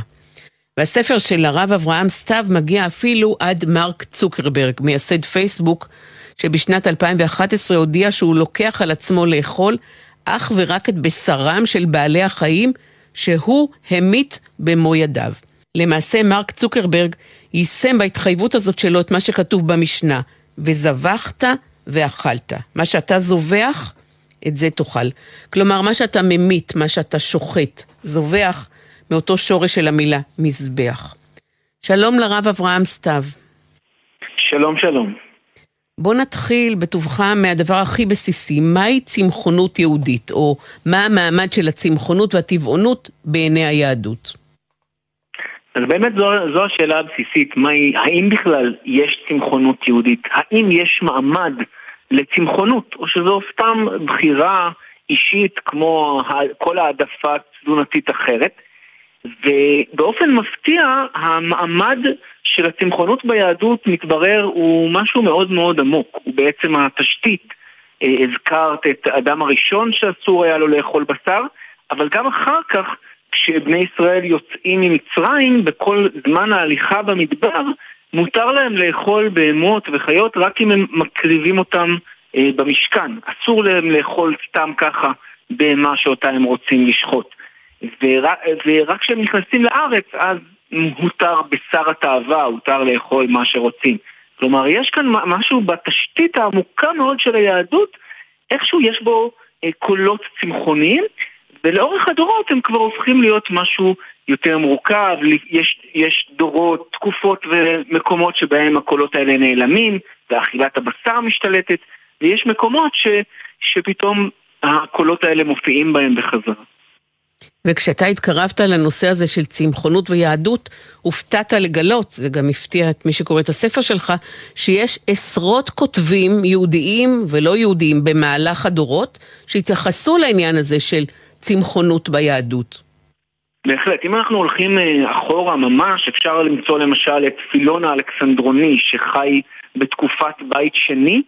והספר של הרב אברהם סתיו מגיע אפילו עד מרק צוקרברג, מייסד פייסבוק, שבשנת 2011 הודיע שהוא לוקח על עצמו לאכול אך ורק את בשרם של בעלי החיים שהוא המית במו ידיו. למעשה מרק צוקרברג יישם בהתחייבות הזאת שלו את מה שכתוב במשנה, וזבחת ואכלת. מה שאתה זובח, את זה תאכל. כלומר, מה שאתה ממית, מה שאתה שוחט, זובח, מאותו שורש של המילה, מזבח. שלום לרב אברהם סתיו. שלום, שלום. בוא נתחיל בטובך מהדבר הכי בסיסי, מהי צמחונות יהודית, או מה המעמד של הצמחונות והטבעונות בעיני היהדות? אז באמת זו, זו השאלה הבסיסית, מהי, האם בכלל יש צמחונות יהודית? האם יש מעמד לצמחונות, או שזו סתם בחירה אישית כמו כל העדפה תזונתית אחרת? ובאופן מפתיע המעמד של הצמחונות ביהדות מתברר הוא משהו מאוד מאוד עמוק, הוא בעצם התשתית. אה, הזכרת את האדם הראשון שאסור היה לו לאכול בשר, אבל גם אחר כך כשבני ישראל יוצאים ממצרים, בכל זמן ההליכה במדבר, מותר להם לאכול בהמות וחיות רק אם הם מקריבים אותם אה, במשכן. אסור להם לאכול סתם ככה בהמה שאותה הם רוצים לשחוט. ורק כשהם נכנסים לארץ, אז הותר בשר התאווה, הותר לאכול מה שרוצים. כלומר, יש כאן משהו בתשתית העמוקה מאוד של היהדות, איכשהו יש בו אה, קולות צמחוניים, ולאורך הדורות הם כבר הופכים להיות משהו יותר מורכב, יש, יש דורות, תקופות ומקומות שבהם הקולות האלה נעלמים, ואכילת הבשר משתלטת, ויש מקומות ש, שפתאום הקולות האלה מופיעים בהם בחזרה. וכשאתה התקרבת לנושא הזה של צמחונות ויהדות, הופתעת לגלות, זה גם הפתיע את מי שקורא את הספר שלך, שיש עשרות כותבים יהודיים ולא יהודיים במהלך הדורות, שהתייחסו לעניין הזה של צמחונות ביהדות. בהחלט, אם אנחנו הולכים אה, אחורה ממש, אפשר למצוא למשל את פילון האלכסנדרוני שחי בתקופת בית שני,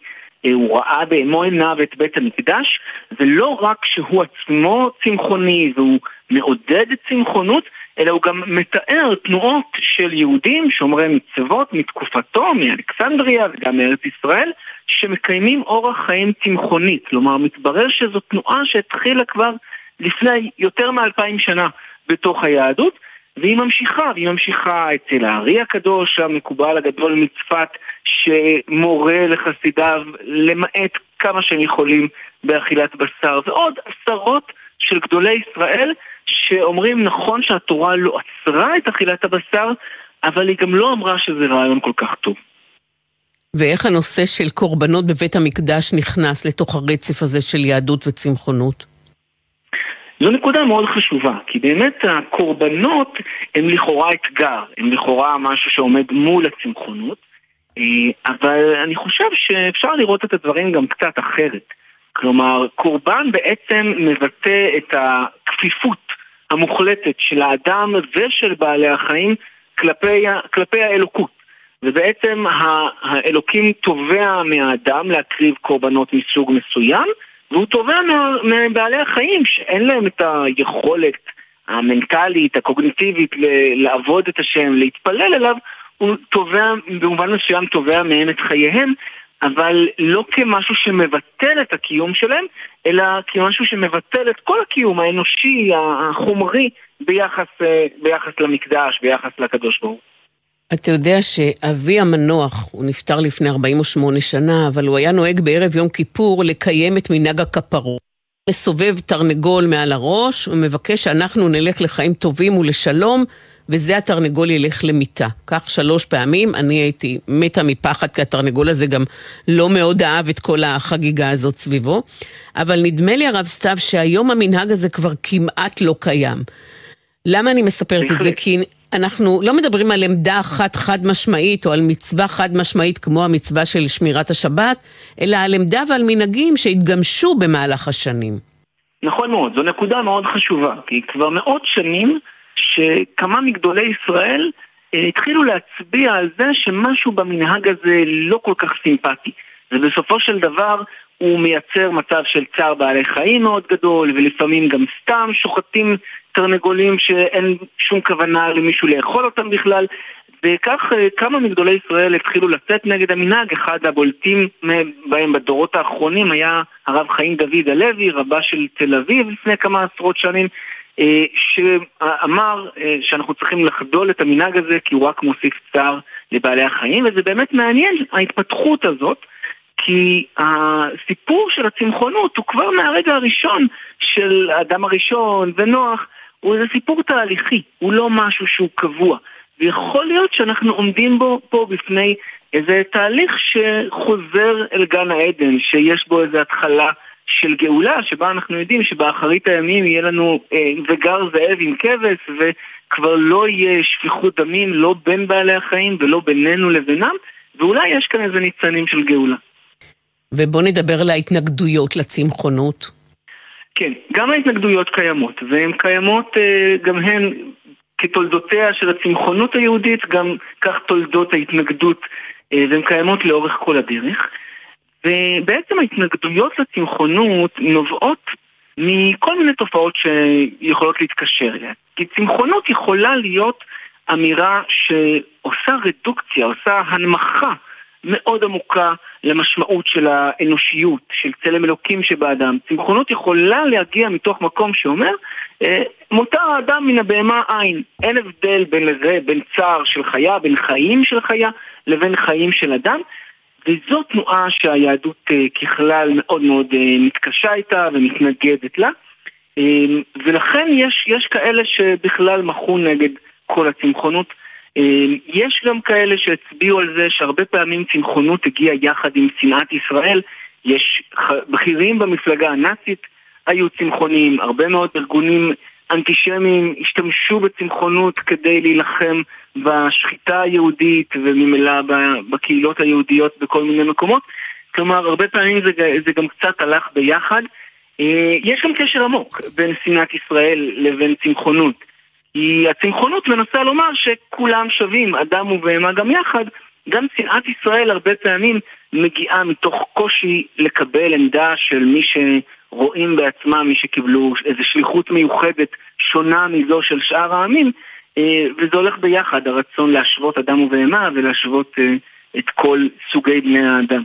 הוא ראה במו עיניו את בית המקדש, ולא רק שהוא עצמו צמחוני והוא מעודד צמחונות, אלא הוא גם מתאר תנועות של יהודים שומרי מצוות מתקופתו, מאלכסנדריה וגם מארץ ישראל, שמקיימים אורח חיים צמחוני. כלומר, מתברר שזו תנועה שהתחילה כבר לפני יותר מאלפיים שנה בתוך היהדות, והיא ממשיכה, והיא ממשיכה אצל הארי הקדוש, המקובל הגדול מצפת, שמורה לחסידיו למעט כמה שהם יכולים באכילת בשר, ועוד עשרות של גדולי ישראל שאומרים נכון שהתורה לא עצרה את אכילת הבשר, אבל היא גם לא אמרה שזה רעיון כל כך טוב. ואיך הנושא של קורבנות בבית המקדש נכנס לתוך הרצף הזה של יהדות וצמחונות? זו נקודה מאוד חשובה, כי באמת הקורבנות הם לכאורה אתגר, הם לכאורה משהו שעומד מול הצמחונות, אבל אני חושב שאפשר לראות את הדברים גם קצת אחרת. כלומר, קורבן בעצם מבטא את הכפיפות המוחלטת של האדם ושל בעלי החיים כלפי, כלפי האלוקות. ובעצם האלוקים תובע מהאדם להקריב קורבנות מסוג מסוים, והוא תובע מבעלי החיים שאין להם את היכולת המנטלית, הקוגניטיבית, לעבוד את השם, להתפלל אליו, הוא תובע, במובן מסוים תובע מהם את חייהם, אבל לא כמשהו שמבטל את הקיום שלהם, אלא כמשהו שמבטל את כל הקיום האנושי, החומרי, ביחס, אה, ביחס למקדש, ביחס לקדוש ברוך הוא. אתה יודע שאבי המנוח, הוא נפטר לפני 48 שנה, אבל הוא היה נוהג בערב יום כיפור לקיים את מנהג הכפרות. מסובב תרנגול מעל הראש, ומבקש שאנחנו נלך לחיים טובים ולשלום, וזה התרנגול ילך למיטה. כך שלוש פעמים, אני הייתי מתה מפחד, כי התרנגול הזה גם לא מאוד אהב את כל החגיגה הזאת סביבו. אבל נדמה לי, הרב סתיו, שהיום המנהג הזה כבר כמעט לא קיים. למה אני מספרת את זה? כי אנחנו לא מדברים על עמדה אחת חד משמעית או על מצווה חד משמעית כמו המצווה של שמירת השבת, אלא על עמדה ועל מנהגים שהתגמשו במהלך השנים. נכון מאוד, זו נקודה מאוד חשובה, כי כבר מאות שנים שכמה מגדולי ישראל אה, התחילו להצביע על זה שמשהו במנהג הזה לא כל כך סימפטי. ובסופו של דבר הוא מייצר מצב של צער בעלי חיים מאוד גדול, ולפעמים גם סתם שוחטים תרנגולים שאין שום כוונה למישהו לאכול אותם בכלל. וכך אה, כמה מגדולי ישראל התחילו לצאת נגד המנהג, אחד הבולטים בהם בדורות האחרונים היה הרב חיים דוד הלוי, רבה של תל אביב לפני כמה עשרות שנים, שאמר אה, שאנחנו צריכים לחדול את המנהג הזה כי הוא רק מוסיף צער לבעלי החיים, וזה באמת מעניין ההתפתחות הזאת. כי הסיפור של הצמחונות הוא כבר מהרגע הראשון של האדם הראשון ונוח, הוא איזה סיפור תהליכי, הוא לא משהו שהוא קבוע. ויכול להיות שאנחנו עומדים בו פה בפני איזה תהליך שחוזר אל גן העדן, שיש בו איזו התחלה של גאולה, שבה אנחנו יודעים שבאחרית הימים יהיה לנו אה, וגר זאב עם כבש, וכבר לא יהיה שפיכות דמים לא בין בעלי החיים ולא בינינו לבינם, ואולי יש כאן איזה ניצנים של גאולה. ובואו נדבר על ההתנגדויות לצמחונות. כן, גם ההתנגדויות קיימות, והן קיימות אה, גם הן כתולדותיה של הצמחונות היהודית, גם כך תולדות ההתנגדות, אה, והן קיימות לאורך כל הדרך. ובעצם ההתנגדויות לצמחונות נובעות מכל מיני תופעות שיכולות להתקשר אליה. כי צמחונות יכולה להיות אמירה שעושה רדוקציה, עושה הנמכה מאוד עמוקה למשמעות של האנושיות, של צלם אלוקים שבאדם. צמחונות יכולה להגיע מתוך מקום שאומר, אה, מותר האדם מן הבהמה עין. אין הבדל בין לזה, בין צער של חיה, בין חיים של חיה, לבין חיים של אדם. וזו תנועה שהיהדות אה, ככלל מאוד מאוד אה, מתקשה איתה ומתנגדת לה. ולכן יש, יש כאלה שבכלל מחו נגד כל הצמחונות. אמ, יש גם כאלה שהצביעו על זה שהרבה פעמים צמחונות הגיעה יחד עם שנאת ישראל. יש בכירים במפלגה הנאצית היו צמחונים, הרבה מאוד ארגונים אנטישמים השתמשו בצמחונות כדי להילחם בשחיטה היהודית וממילא בקהילות היהודיות בכל מיני מקומות. כלומר, הרבה פעמים זה, זה גם קצת הלך ביחד. אה, יש גם קשר עמוק בין שנאת ישראל לבין צמחונות. כי הצמחונות מנסה לומר שכולם שווים, אדם ובהמה גם יחד. גם שנאת ישראל הרבה פעמים מגיעה מתוך קושי לקבל עמדה של מי שרואים בעצמם, מי שקיבלו איזו שליחות מיוחדת שונה מזו של שאר העמים, אה, וזה הולך ביחד, הרצון להשוות אדם ובהמה ולהשוות אה, את כל סוגי בני האדם.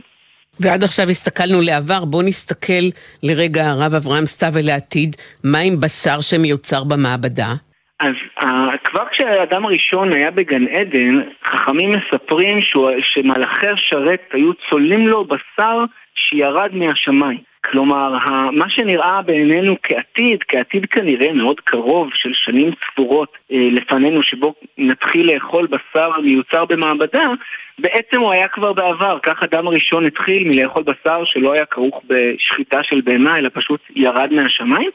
ועד עכשיו הסתכלנו לעבר, בואו נסתכל לרגע הרב אברהם סתיו אל העתיד, מה עם בשר שמיוצר במעבדה? אז uh, כבר כשהאדם הראשון היה בגן עדן, חכמים מספרים שהוא, שמלאכי השרת היו צוללים לו בשר שירד מהשמיים. כלומר, מה שנראה בעינינו כעתיד, כעתיד כנראה מאוד קרוב של שנים ספורות אה, לפנינו, שבו נתחיל לאכול בשר מיוצר במעבדה, בעצם הוא היה כבר בעבר. כך אדם הראשון התחיל מלאכול בשר שלא היה כרוך בשחיטה של בהמה, אלא פשוט ירד מהשמיים.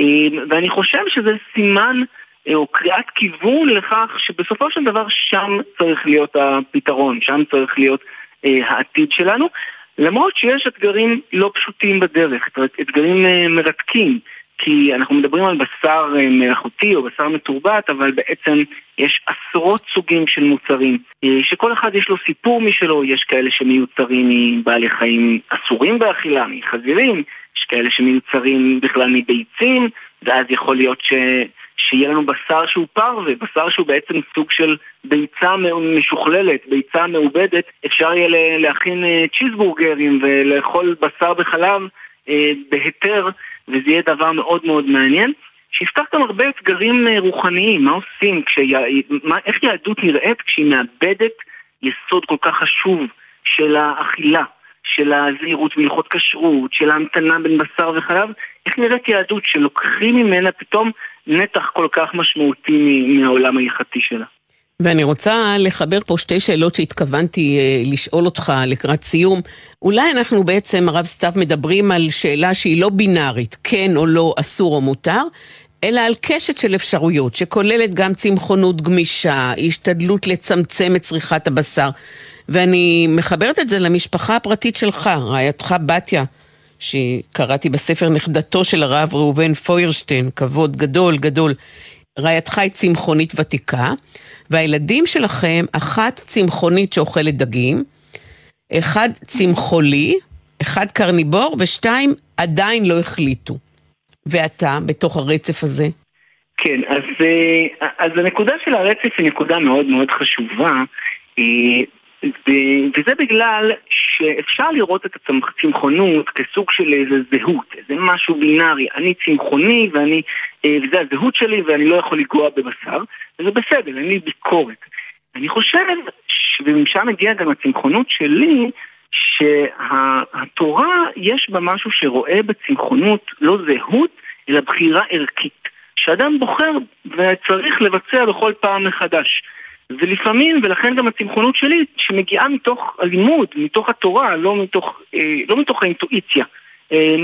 אה, ואני חושב שזה סימן אה, או קריאת כיוון לכך שבסופו של דבר שם צריך להיות הפתרון, שם צריך להיות העתיד שלנו. למרות שיש אתגרים לא פשוטים בדרך, אתגרים אה, מרתקים, כי אנחנו מדברים על בשר אה, מלאכותי או בשר מתורבת, אבל בעצם יש עשרות סוגים של מוצרים, אה, שכל אחד יש לו סיפור משלו, יש כאלה שמיוצרים מבעלי חיים אסורים באכילה, מחזירים, יש כאלה שמיוצרים בכלל מביצים, ואז יכול להיות ש... שיהיה לנו בשר שהוא פרווה, בשר שהוא בעצם סוג של ביצה משוכללת, ביצה מעובדת, אפשר יהיה להכין אה, צ'יזבורגרים ולאכול בשר בחלב אה, בהיתר, וזה יהיה דבר מאוד מאוד מעניין. שיפתח גם הרבה אתגרים אה, רוחניים, מה עושים, כשי... מה... איך יהדות נראית כשהיא מאבדת יסוד כל כך חשוב של האכילה, של הזהירות מהלכות כשרות, של ההמתנה בין בשר וחלב, איך נראית יהדות שלוקחים ממנה פתאום נתח כל כך משמעותי מהעולם ההלכתי שלה. ואני רוצה לחבר פה שתי שאלות שהתכוונתי אה, לשאול אותך לקראת סיום. אולי אנחנו בעצם, הרב סתיו, מדברים על שאלה שהיא לא בינארית, כן או לא, אסור או מותר, אלא על קשת של אפשרויות, שכוללת גם צמחונות גמישה, השתדלות לצמצם את צריכת הבשר. ואני מחברת את זה למשפחה הפרטית שלך, רעייתך בתיה, שקראתי בספר נכדתו של הרב ראובן פוירשטיין, כבוד גדול גדול. רעייתך היא צמחונית ותיקה, והילדים שלכם, אחת צמחונית שאוכלת דגים, אחד צמחולי, אחד קרניבור, ושתיים עדיין לא החליטו. ואתה, בתוך הרצף הזה? כן, אז, אה, אז הנקודה של הרצף היא נקודה מאוד מאוד חשובה. וזה בגלל שאפשר לראות את הצמחונות כסוג של איזה זהות, איזה משהו בינארי. אני צמחוני ואני, אה, וזה הזהות שלי ואני לא יכול לגוע בבשר, וזה בסדר, אין לי ביקורת. אני חושב, ומשם מגיעה גם הצמחונות שלי, שהתורה יש בה משהו שרואה בצמחונות לא זהות, אלא בחירה ערכית. שאדם בוחר וצריך לבצע בכל פעם מחדש. ולפעמים, ולכן גם הצמחונות שלי, שמגיעה מתוך הלימוד, מתוך התורה, לא מתוך, אה, לא מתוך האינטואיציה. אה,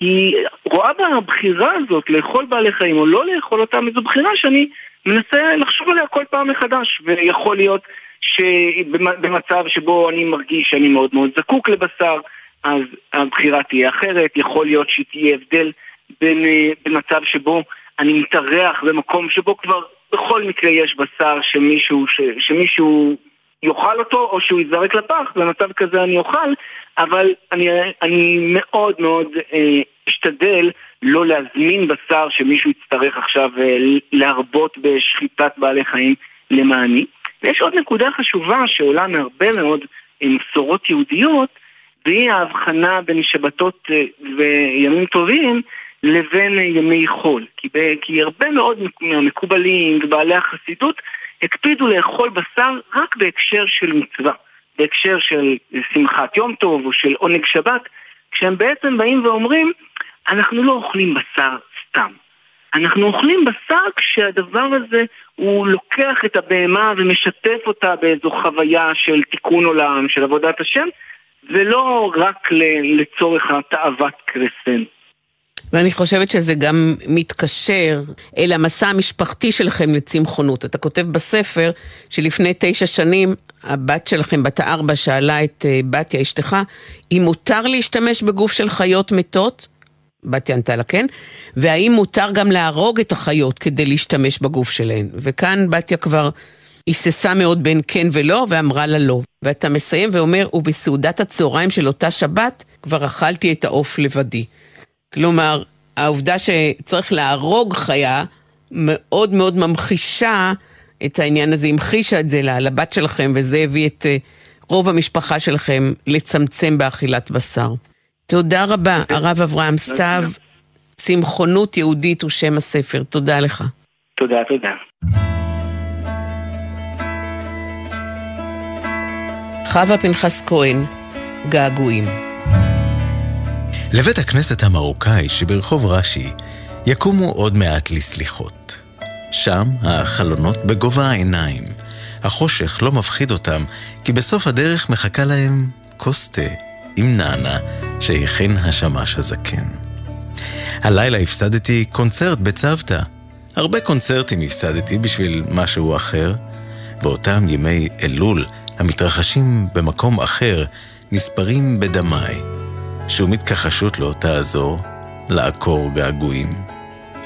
היא רואה בבחירה הזאת לאכול בעלי חיים או לא לאכול אותם, זו בחירה שאני מנסה לחשוב עליה כל פעם מחדש, ויכול להיות שבמצב שבו אני מרגיש שאני מאוד מאוד זקוק לבשר, אז הבחירה תהיה אחרת, יכול להיות שתהיה הבדל בין, אה, במצב שבו אני מתארח במקום שבו כבר בכל מקרה יש בשר שמישהו, ש, שמישהו יאכל אותו או שהוא יזרק לפח, במצב כזה אני אוכל, אבל אני, אני מאוד מאוד אה, אשתדל לא להזמין בשר שמישהו יצטרך עכשיו אה, להרבות בשחיטת בעלי חיים למעני. ויש עוד נקודה חשובה שעולה מהרבה מאוד אה, מסורות יהודיות, והיא ההבחנה בין שבתות אה, וימים טובים לבין ימי חול. כי, ב, כי הרבה מאוד מהמקובלים ובעלי החסידות הקפידו לאכול בשר רק בהקשר של מצווה, בהקשר של שמחת יום טוב או של עונג שבת, כשהם בעצם באים ואומרים, אנחנו לא אוכלים בשר סתם. אנחנו אוכלים בשר כשהדבר הזה הוא לוקח את הבהמה ומשתף אותה באיזו חוויה של תיקון עולם, של עבודת השם, ולא רק לצורך התאוות קרסן. ואני חושבת שזה גם מתקשר אל המסע המשפחתי שלכם לצמחונות. אתה כותב בספר שלפני תשע שנים הבת שלכם, בת הארבע, שאלה את אה, בתיה אשתך, אם מותר להשתמש בגוף של חיות מתות? בתיה ענתה לה כן, והאם מותר גם להרוג את החיות כדי להשתמש בגוף שלהן? וכאן בתיה כבר היססה מאוד בין כן ולא, ואמרה לה לא. ואתה מסיים ואומר, ובסעודת הצהריים של אותה שבת, כבר אכלתי את העוף לבדי. כלומר, העובדה שצריך להרוג חיה מאוד מאוד ממחישה את העניין הזה, המחישה את זה לבת שלכם, וזה הביא את אה, רוב המשפחה שלכם לצמצם באכילת בשר. תודה רבה, הרב אברהם סתיו. צמחונות יהודית הוא שם הספר. תודה לך. תודה, תודה. חווה פנחס כהן, געגועים. לבית הכנסת המרוקאי שברחוב רש"י יקומו עוד מעט לסליחות. שם החלונות בגובה העיניים. החושך לא מפחיד אותם, כי בסוף הדרך מחכה להם כוס תה עם נענה שהכין השמש הזקן. הלילה הפסדתי קונצרט בצוותא. הרבה קונצרטים הפסדתי בשביל משהו אחר, ואותם ימי אלול המתרחשים במקום אחר נספרים בדמיי. שום התכחשות לא תעזור לעקור געגועים.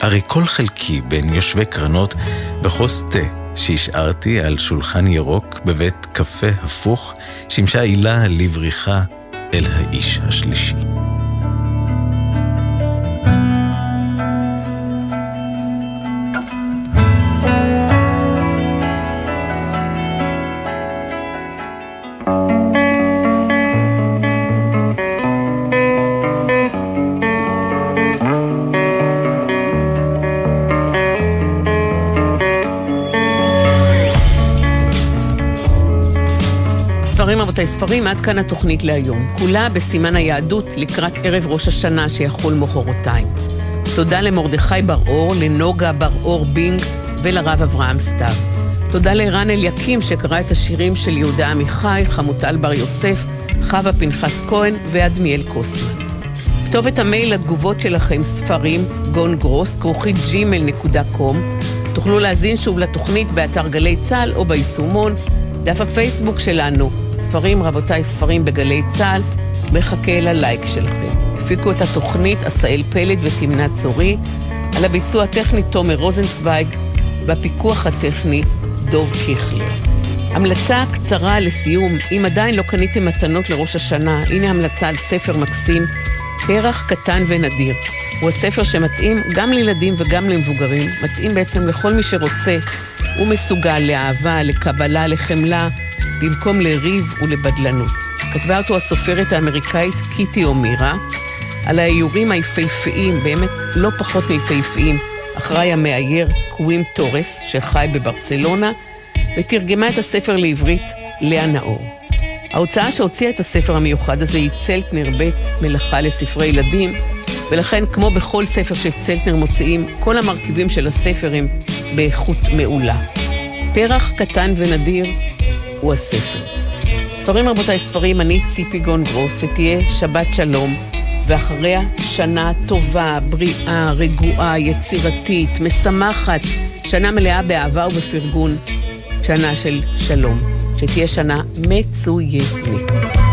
הרי כל חלקי בין יושבי קרנות בכוס תה שהשארתי על שולחן ירוק בבית קפה הפוך, שימשה עילה לבריחה אל האיש השלישי. רבותיי, ספרים, עד כאן התוכנית להיום. כולה בסימן היהדות לקראת ערב ראש השנה שיחול מחרתיים. תודה למרדכי בר-אור, לנוגה בר-אור בינג ולרב אברהם סתיו. תודה לערן אליקים שקרא את השירים של יהודה עמיחי, חמוטל בר יוסף, חווה פנחס כהן ועדמיאל קוסמן. כתובת המייל לתגובות שלכם ספרים, גון גרוס, כרוכית gmail.com. תוכלו להזין שוב לתוכנית באתר גלי צה"ל או ביישומון, דף הפייסבוק שלנו, ספרים, רבותיי, ספרים בגלי צה"ל, מחכה ללייק שלכם. הפיקו את התוכנית עשאל פלד ותמנה צורי, על הביצוע הטכני תומר רוזנצוויג, בפיקוח הטכני דוב קיכלר. המלצה קצרה לסיום, אם עדיין לא קניתם מתנות לראש השנה, הנה המלצה על ספר מקסים, פרח קטן ונדיר. הוא הספר שמתאים גם לילדים וגם למבוגרים, מתאים בעצם לכל מי שרוצה ומסוגל לאהבה, לקבלה, לחמלה, במקום לריב ולבדלנות. כתבה אותו הסופרת האמריקאית קיטי אומירה, על האיורים היפהפיים, באמת לא פחות מיפהפיים, אחראי המאייר קווים תורס, שחי בברצלונה, ותרגמה את הספר לעברית לאה נאור. ההוצאה שהוציאה את הספר המיוחד הזה היא צלטנר ב' מלאכה לספרי ילדים, ולכן כמו בכל ספר שצלטנר מוציאים, כל המרכיבים של הספר הם באיכות מעולה. פרח קטן ונדיר הוא הספר. ספרים רבותיי, ספרים, אני ציפי גון גרוס, שתהיה שבת שלום, ואחריה שנה טובה, בריאה, רגועה, יצירתית, משמחת, שנה מלאה באהבה ובפרגון, שנה של שלום, שתהיה שנה מצוינת.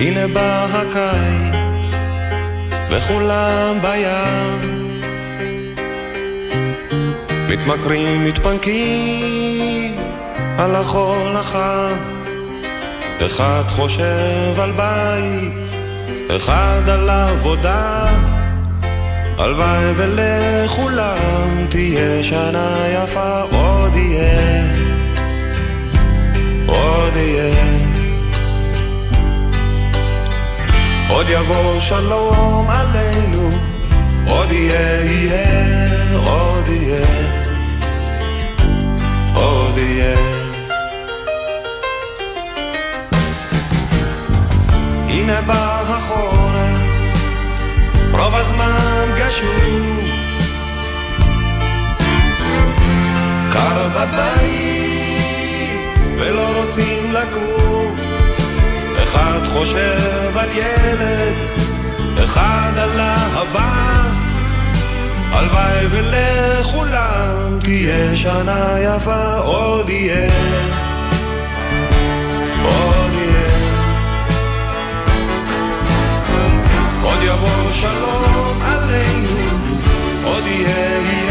הנה בא הקיץ, וכולם בים. מתמכרים, מתפנקים על החול החם. אחד חושב על בית, אחד על עבודה. הלוואי ולכולם תהיה שנה יפה, עוד יהיה, עוד יהיה. עוד יבוא שלום עלינו, עוד יהיה, יהיה, עוד יהיה, עוד יהיה. הנה בא החורף, רוב הזמן גשום. קר בבית, ולא רוצים לקום. אחד חושב על ילד, אחד על אהבה. הלוואי ולכולם תהיה שנה יפה, עוד יהיה, עוד יהיה. עוד יבוא שלום עלינו, עוד יהיה,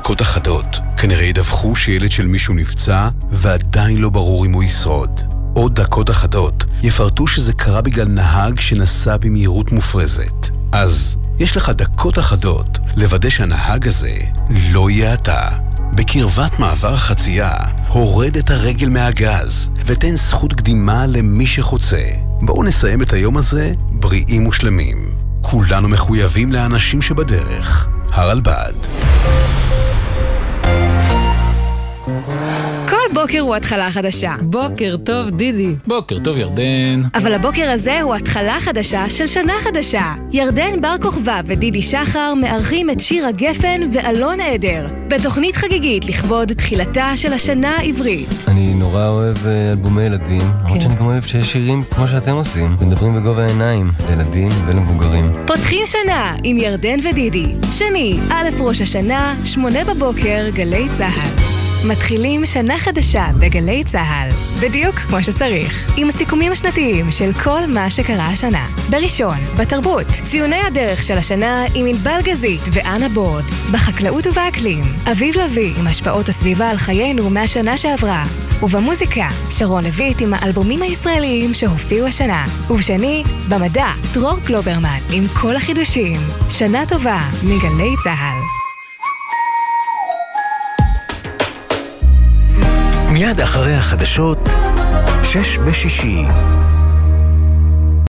דקות אחדות, כנראה ידווחו שילד של מישהו נפצע, ועדיין לא ברור אם הוא ישרוד. עוד דקות אחדות יפרטו שזה קרה בגלל נהג שנסע במהירות מופרזת. אז יש לך דקות אחדות לוודא שהנהג הזה לא יהיה אתה. בקרבת מעבר החצייה, הורד את הרגל מהגז ותן זכות קדימה למי שחוצה. בואו נסיים את היום הזה בריאים ושלמים. כולנו מחויבים לאנשים שבדרך. הרלב"ד. כל בוקר הוא התחלה חדשה. בוקר טוב, דידי. בוקר טוב, ירדן. אבל הבוקר הזה הוא התחלה חדשה של שנה חדשה. ירדן בר כוכבא ודידי שחר מארחים את שיר הגפן ואלון עדר, בתוכנית חגיגית לכבוד תחילתה של השנה העברית. אני נורא אוהב אה, אלבומי ילדים, למרות שאני גם אוהב שיש שירים כמו שאתם עושים, מדברים בגובה העיניים, לילדים ולמבוגרים. פותחים שנה עם ירדן ודידי. שני, א' ראש השנה, שמונה בבוקר, גלי צה"ל. מתחילים שנה חדשה בגלי צה"ל, בדיוק כמו שצריך, עם הסיכומים השנתיים של כל מה שקרה השנה. בראשון, בתרבות, ציוני הדרך של השנה עם ענבל גזית ואנה בורד. בחקלאות ובאקלים, אביב לביא עם השפעות הסביבה על חיינו מהשנה שעברה. ובמוזיקה, שרון לויט עם האלבומים הישראליים שהופיעו השנה. ובשני, במדע, דרור קלוברמן עם כל החידושים. שנה טובה מגלי צה"ל. מיד אחרי החדשות, שש בשישי.